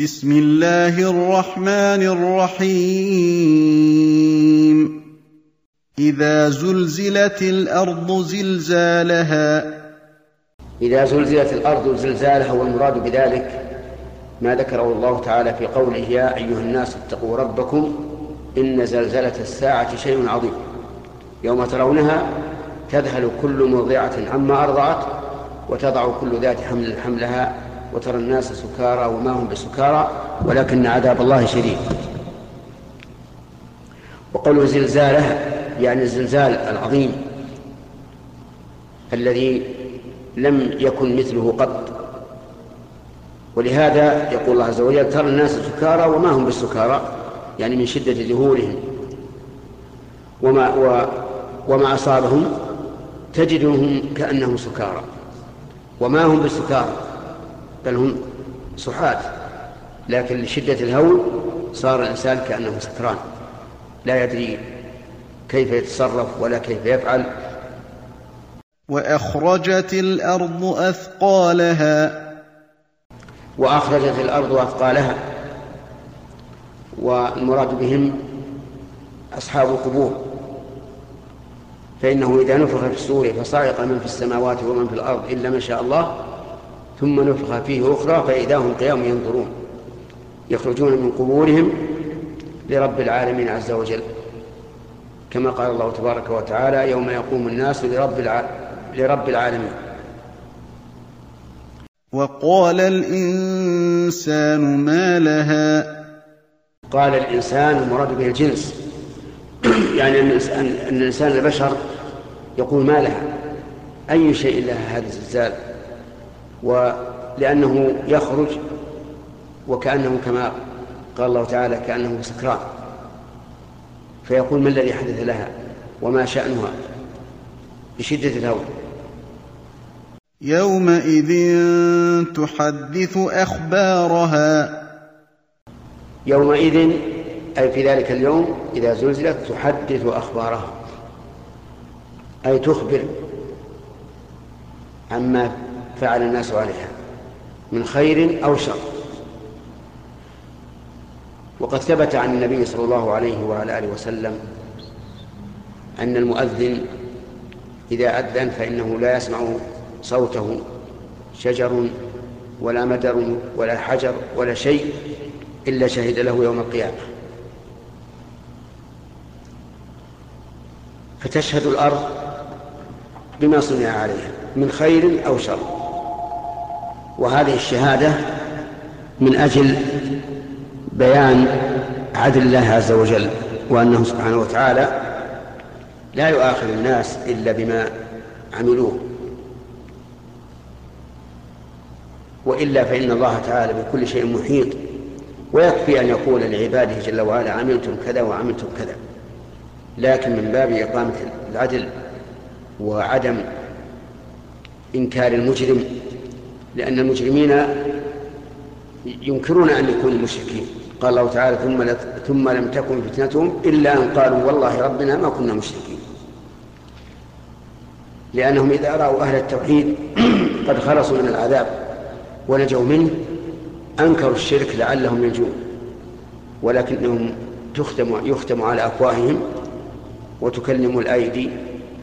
بسم الله الرحمن الرحيم. إذا زلزلت الأرض زلزالها. إذا زلزلت الأرض زلزالها والمراد بذلك ما ذكره الله تعالى في قوله يا أيها الناس اتقوا ربكم إن زلزلة الساعة شيء عظيم. يوم ترونها تذهل كل مرضعة عما أرضعت وتضع كل ذات حمل حملها وترى الناس سكارى وما هم بسكارى ولكن عذاب الله شديد. وقوله زلزالة يعني الزلزال العظيم الذي لم يكن مثله قط. ولهذا يقول الله عز وجل ترى الناس سكارى وما هم بالسكارى يعني من شدة ذهولهم وما و وما أصابهم تجدهم كأنهم سكارى. وما هم بالسكارى بل هم سحات لكن لشدة الهول صار الإنسان كأنه سكران لا يدري كيف يتصرف ولا كيف يفعل. وأخرجت الأرض أثقالها. وأخرجت الأرض أثقالها. والمراد بهم أصحاب القبور. فإنه إذا نفخ في السور فصعق من في السماوات ومن في الأرض إلا ما شاء الله. ثم نفخ فيه أخرى فإذا هم قيام ينظرون. يخرجون من قبورهم لرب العالمين عز وجل. كما قال الله تبارك وتعالى يوم يقوم الناس لرب الع... لرب العالمين. وقال الإنسان ما لها؟ قال الإنسان المراد به الجنس. يعني أن الإنسان, البشر يقول ما لها. أي شيء لها هذا الزلزال؟ ولأنه يخرج وكأنه كما قال الله تعالى كأنه سكران. فيقول ما الذي حدث لها وما شأنها بشدة الهول يومئذ تحدث أخبارها. يومئذ أي في ذلك اليوم إذا زلزلت تحدث أخبارها. أي تخبر عما فعل الناس عليها من خير أو شر. وقد ثبت عن النبي صلى الله عليه وعلى آله وسلم أن المؤذن إذا أذن فإنه لا يسمع صوته شجر ولا مدر ولا حجر ولا شيء إلا شهد له يوم القيامة. فتشهد الأرض بما صنع عليها من خير أو شر. وهذه الشهادة من أجل بيان عدل الله عز وجل وأنه سبحانه وتعالى لا يؤاخذ الناس إلا بما عملوه. وإلا فإن الله تعالى بكل شيء محيط ويكفي أن يقول لعباده جل وعلا عملتم كذا وعملتم كذا. لكن من باب إقامة العدل وعدم إنكار المجرم لأن المجرمين ينكرون أن يكونوا مشركين. قال الله تعالى ثم ثم لم تكن فتنتهم إلا أن قالوا والله ربنا ما كنا مشركين. لأنهم إذا رأوا أهل التوحيد قد خلصوا من العذاب ونجوا منه أنكروا الشرك لعلهم ينجون ولكنهم تختم يختم على أفواههم وتكلم الأيدي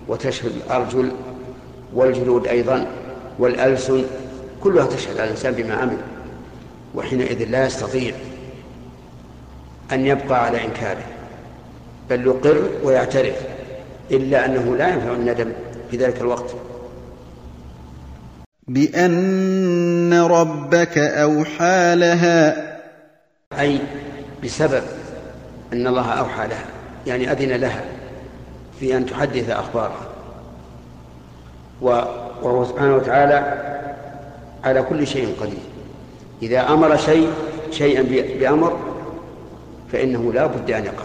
وتشهد الأرجل والجلود أيضا والألسن كلها تشهد على الإنسان بما عمل وحينئذ لا يستطيع أن يبقى على إنكاره بل يقر ويعترف إلا أنه لا ينفع الندم في ذلك الوقت. بأن ربك أوحى لها. أي بسبب أن الله أوحى لها يعني أذن لها في أن تحدث أخبارها. وهو سبحانه وتعالى على كل شيء قدير. إذا أمر شيء شيئا بأمر فإنه لا بد أن يقع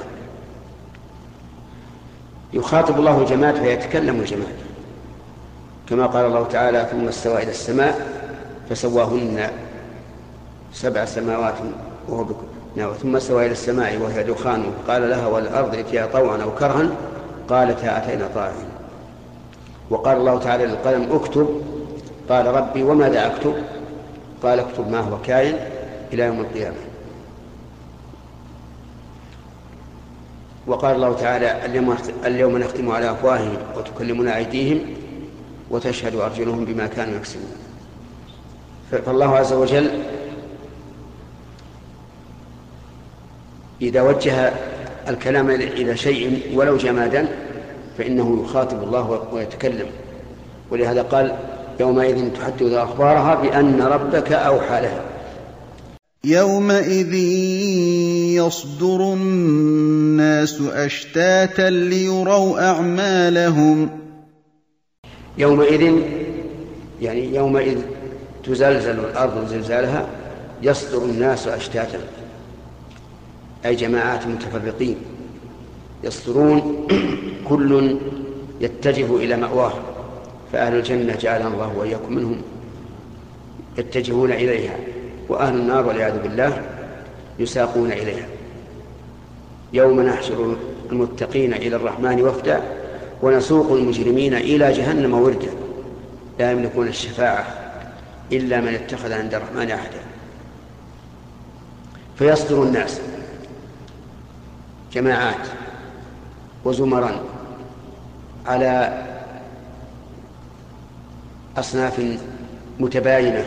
يخاطب الله الجماد فيتكلم الجماد كما قال الله تعالى ثم استوى إلى السماء فسواهن سبع سماوات وهو بكل نعم. ثم استوى إلى السماء وهي دخان قال لها والأرض ائتيا طوعا أو كرها قالتا أتينا طائعين وقال الله تعالى للقلم اكتب قال ربي وماذا أكتب قال اكتب ما هو كائن إلى يوم القيامة. وقال الله تعالى اليوم اليوم نختم على أفواههم وتكلمنا أيديهم وتشهد أرجلهم بما كانوا يكسبون. فالله عز وجل إذا وجه الكلام إلى شيء ولو جمادا فإنه يخاطب الله ويتكلم. ولهذا قال يومئذ تحدث أخبارها بأن ربك أوحى لها. يومئذ يصدر الناس أشتاتا ليروا أعمالهم. يومئذ يعني يومئذ تزلزل الأرض زلزالها يصدر الناس أشتاتا. أي جماعات متفرقين يصدرون كل يتجه إلى ماواه فأهل الجنة جعلنا الله وإياكم منهم يتجهون إليها وأهل النار والعياذ بالله يساقون إليها. يوم نحشر المتقين إلى الرحمن وفدا ونسوق المجرمين إلى جهنم وردا. لا يملكون الشفاعة إلا من اتخذ عند الرحمن أحدا. فيصدر الناس جماعات وزمرا على أصناف متباينة.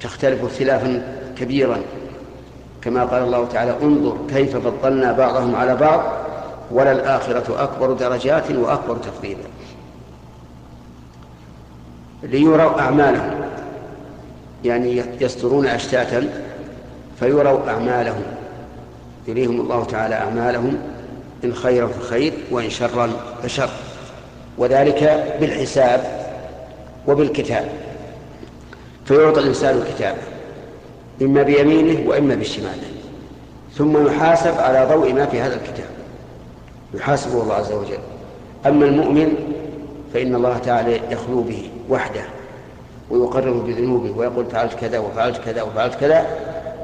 تختلف اختلافا كبيرا. كما قال الله تعالى انظر كيف فضلنا بعضهم على بعض وللآخرة أكبر درجات وأكبر تفضيلا. ليروا أعمالهم يعني يسترون أشتاتا فيروا أعمالهم. يريهم الله تعالى أعمالهم إن خيرا فخير وإن شرا فشر. وذلك بالحساب وبالكتاب. فيعطى الإنسان الكتاب إما بيمينه وإما بشماله. ثم يحاسب على ضوء ما في هذا الكتاب. يحاسبه الله عز وجل. أما المؤمن فإن الله تعالى يخلو به وحده ويقرر بذنوبه ويقول فعلت كذا وفعلت كذا وفعلت كذا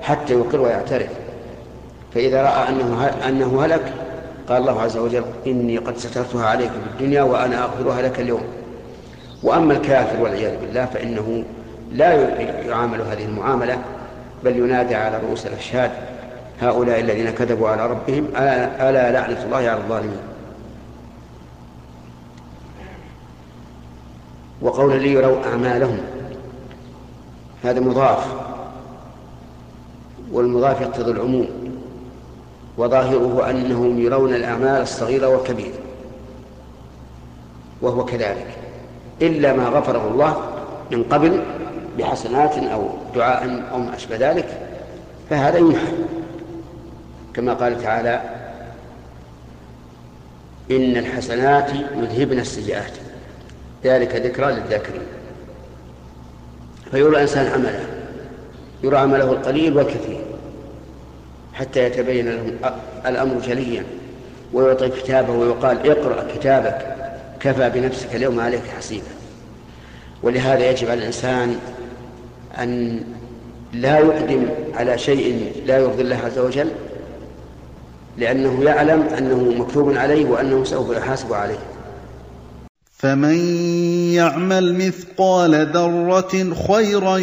حتى يقر ويعترف. فإذا رأى أنه أنه هلك قال الله عز وجل إني قد سترتها عليك في الدنيا وأنا أغفرها لك اليوم. وأما الكافر والعياذ بالله فإنه لا يعامل هذه المعاملة بل ينادى على رؤوس الأشهاد هؤلاء الذين كذبوا على ربهم ألا, لعنة الله على الظالمين. وقول لي يروا أعمالهم هذا مضاف والمضاف يقتضي العموم. وظاهره أنهم يرون الأعمال الصغيرة والكبيرة. وهو كذلك. إلا ما غفره الله من قبل بحسنات أو دعاء أو ما أشبه ذلك فهذا يمحى كما قال تعالى إن الحسنات يذهبن السيئات. ذلك ذكرى للذاكرين. فيرى الإنسان عمله يرى عمله القليل والكثير. حتى يتبين له الأمر جليا ويعطي كتابه ويقال اقرأ كتابك كفى بنفسك اليوم عليك حسيبا. ولهذا يجب على الإنسان أن لا يقدم على شيء لا يرضي الله عز وجل لأنه يعلم أنه مكتوب عليه وأنه سوف يحاسب عليه. فمن يعمل مثقال ذرة خيرا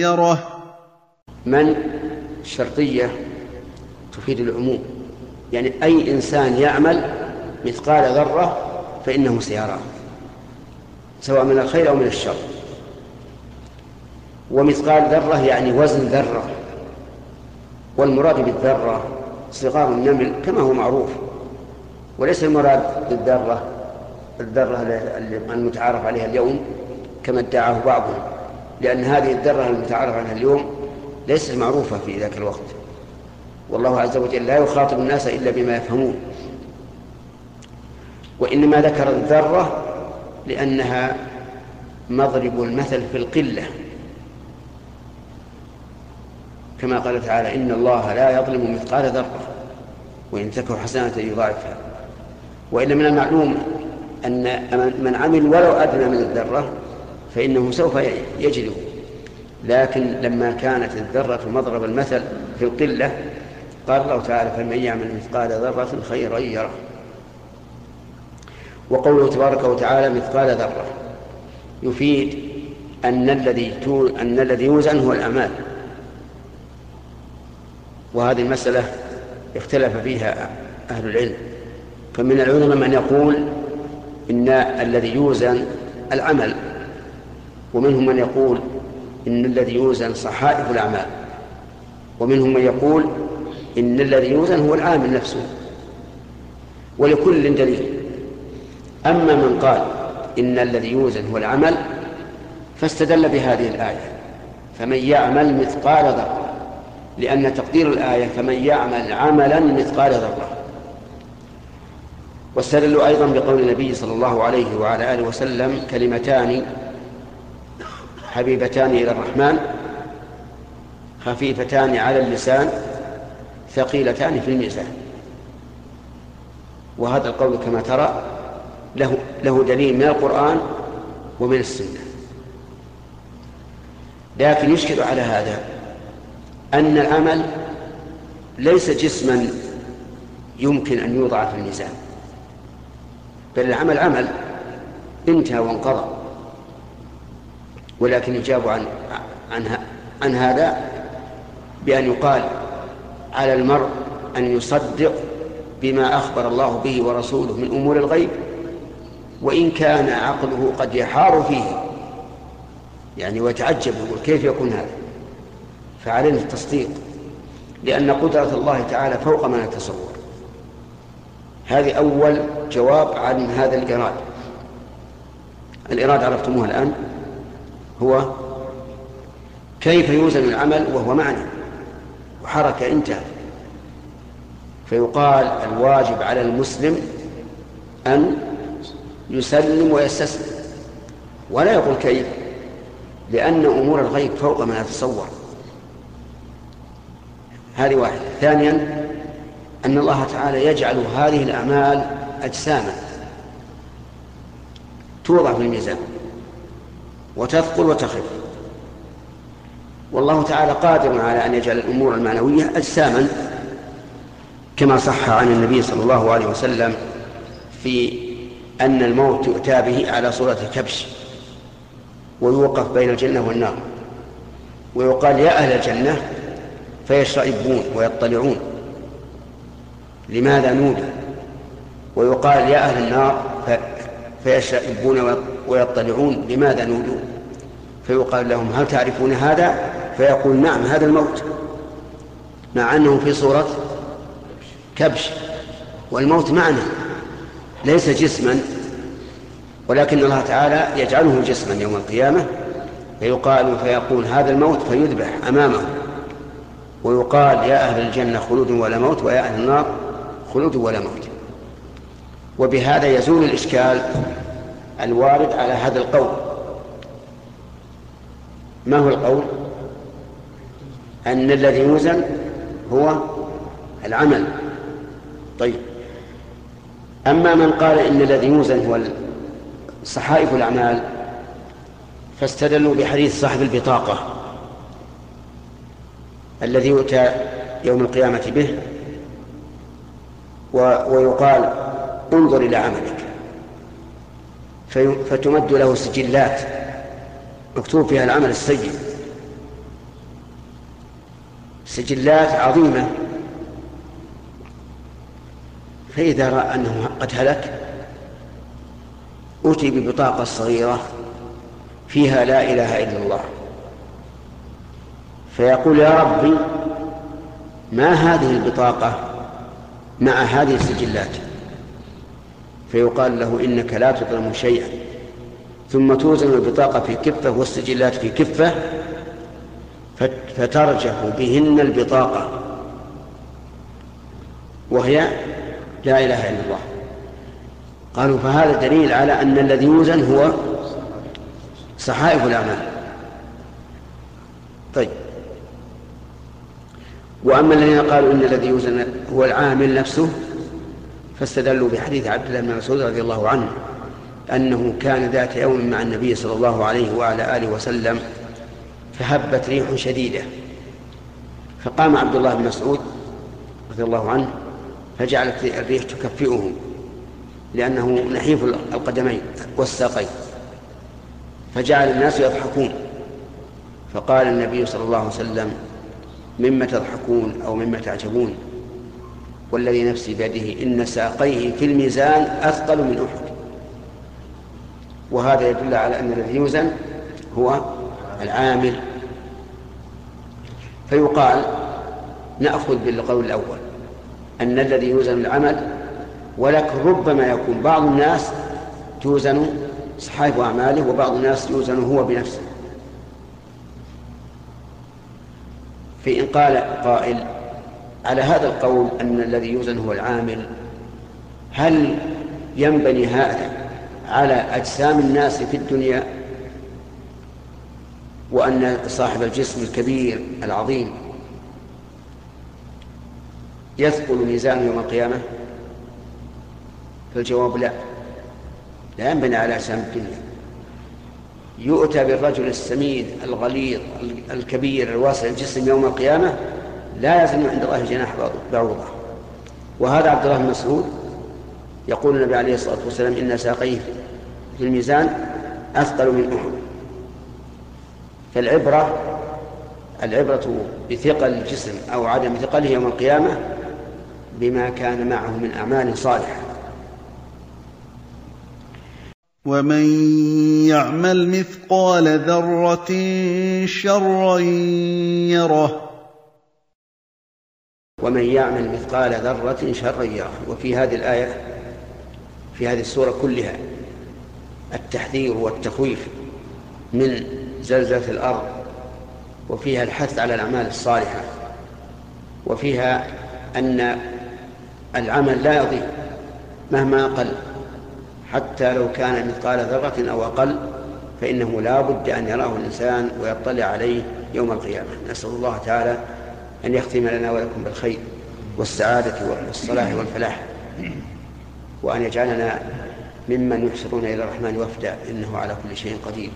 يره. من شرطية تفيد العموم. يعني أي إنسان يعمل مثقال ذرة فإنه سيراه سواء من الخير أو من الشر. ومثقال ذرة يعني وزن ذرة والمراد بالذرة صغار النمل كما هو معروف. وليس المراد بالذرة الذرة المتعارف عليها اليوم كما ادعاه بعضهم لأن هذه الذرة المتعارف عليها اليوم ليست معروفة في ذاك الوقت. والله عز وجل لا يخاطب الناس إلا بما يفهمون. وإنما ذكر الذرة لأنها مضرب المثل في القلة. كما قال تعالى إن الله لا يظلم مثقال ذرة وإن تكن حسنة يضاعفها. وإلا من المعلوم أن من عمل ولو أدنى من الذرة فإنه سوف يجده. لكن لما كانت الذرة مضرب المثل في القلة قال الله تعالى فمن يعمل مثقال ذرة خيرا يره. وقوله تبارك وتعالى مثقال ذرة. يفيد أن الذي أن الذي يوزن هو الأعمال وهذه المسألة اختلف فيها أهل العلم. فمن العلماء من يقول إن الذي يوزن العمل ومنهم من يقول إن الذي يوزن صحائف الأعمال. ومنهم من يقول إن الذي يوزن هو العامل نفسه. ولكل دليل. أما من قال إن الذي يوزن هو العمل فاستدل بهذه الآية. فمن يعمل مثقال ذرة. لأن تقدير الآية فمن يعمل عملا مثقال ذرة. واستدلوا أيضا بقول النبي صلى الله عليه وعلى آله وسلم كلمتان حبيبتان إلى الرحمن خفيفتان على اللسان ثقيلتان في الميزان. وهذا القول كما ترى له له دليل من القرآن ومن السنة. لكن يشكل على هذا أن العمل ليس جسما يمكن أن يوضع في الميزان بل العمل عمل انتهى وانقضى. ولكن يجاب عن عن عن هذا بأن يقال على المرء أن يصدق بما أخبر الله به ورسوله من أمور الغيب وإن كان عقله قد يحار فيه يعني ويتعجب يقول كيف يكون هذا؟ فعلينا التصديق لأن قدرة الله تعالى فوق ما نتصور. هذه أول جواب عن هذا الإراد الإراد عرفتموه الآن؟ هو كيف يوزن العمل وهو معنى وحركة انتهى فيقال الواجب على المسلم أن يسلم ويستسلم ولا يقول كيف؟ لأن أمور الغيب فوق ما نتصور هذه واحدة. ثانيا أن الله تعالى يجعل هذه الأعمال أجساما توضع في الميزان. وتثقل وتخف. والله تعالى قادر على أن يجعل الأمور المعنوية أجساما كما صح عن النبي صلى الله عليه وسلم في أن الموت يؤتى به على صورة كبش ويوقف بين الجنة والنار. ويقال يا أهل الجنة فيشرئبون ويطلعون. لماذا نودى ويقال يا أهل النار فيشرئبون ويطلعون لماذا نودوا فيقال لهم هل تعرفون هذا؟ فيقول نعم هذا الموت. مع أنه في صورة كبش. والموت معنى ليس جسما ولكن الله تعالى يجعله جسما يوم القيامة. فيقال فيقول هذا الموت فيذبح أمامه. ويقال يا أهل الجنة خلود ولا موت ويا أهل النار خلود ولا موت. وبهذا يزول الإشكال الوارد على هذا القول. ما هو القول؟ أن الذي يوزن هو العمل. طيب. أما من قال إن الذي يوزن هو صحائف الأعمال فاستدلوا بحديث صاحب البطاقة. الذي يؤتى يوم القيامة به ويقال انظر إلى عملك. فتمد له سجلات مكتوب فيها العمل السيء. سجلات عظيمة. فإذا رأى أنه قد هلك أتي ببطاقة صغيرة فيها لا إله إلا الله. فيقول يا ربي ما هذه البطاقة مع هذه السجلات؟ فيقال له إنك لا تظلم شيئا. ثم توزن البطاقة في كفة والسجلات في كفة فترجح بهن البطاقة. وهي لا إله إلا الله. قالوا فهذا دليل على أن الذي يوزن هو صحائف الأعمال. طيب. وأما الذين قالوا إن الذي يوزن هو العامل نفسه فاستدلوا بحديث عبد الله بن مسعود رضي الله عنه أنه كان ذات يوم مع النبي صلى الله عليه وعلى آله وسلم فهبت ريح شديدة. فقام عبد الله بن مسعود رضي الله عنه فجعلت الريح تكفئه لأنه نحيف القدمين والساقين. فجعل الناس يضحكون. فقال النبي صلى الله عليه وسلم مما تضحكون أو مما تعجبون؟ والذي نفسي بيده إن ساقيه في الميزان أثقل من أحد. وهذا يدل على أن الذي يوزن هو العامل. فيقال نأخذ بالقول الأول أن الذي يوزن العمل ولكن ربما يكون بعض الناس توزن صحائف أعماله وبعض الناس يوزن هو بنفسه. فإن قال قائل على هذا القول أن الذي يوزن هو العامل هل ينبني هذا على أجسام الناس في الدنيا؟ وأن صاحب الجسم الكبير العظيم يثقل ميزانه يوم القيامة؟ فالجواب لا. لا ينبني على أجسام الدنيا. يؤتى بالرجل السمين الغليظ الكبير الواسع الجسم يوم القيامة لا يزن عند الله جناح بعوضة. وهذا عبد الله بن مسعود يقول النبي عليه الصلاة والسلام إن ساقيه في الميزان أثقل من أحد. فالعبرة العبرة بثقل الجسم أو عدم ثقله يوم القيامة بما كان معه من أعمال صالحة. ومن يعمل مثقال ذرة شرا يره ومن يعمل مثقال ذرة شرا يره. وفي هذه الآية في هذه السورة كلها التحذير والتخويف من زلزلة الأرض وفيها الحث على الأعمال الصالحة وفيها أن العمل لا يضيع مهما قل حتى لو كان مثقال ذرة أو أقل فإنه لا بد أن يراه الإنسان ويطلع عليه يوم القيامة. نسأل الله تعالى أن يختم لنا ولكم بالخير والسعادة والصلاح والفلاح وأن يجعلنا ممن يحشرون إلى الرحمن وفدا إنه على كل شيء قدير.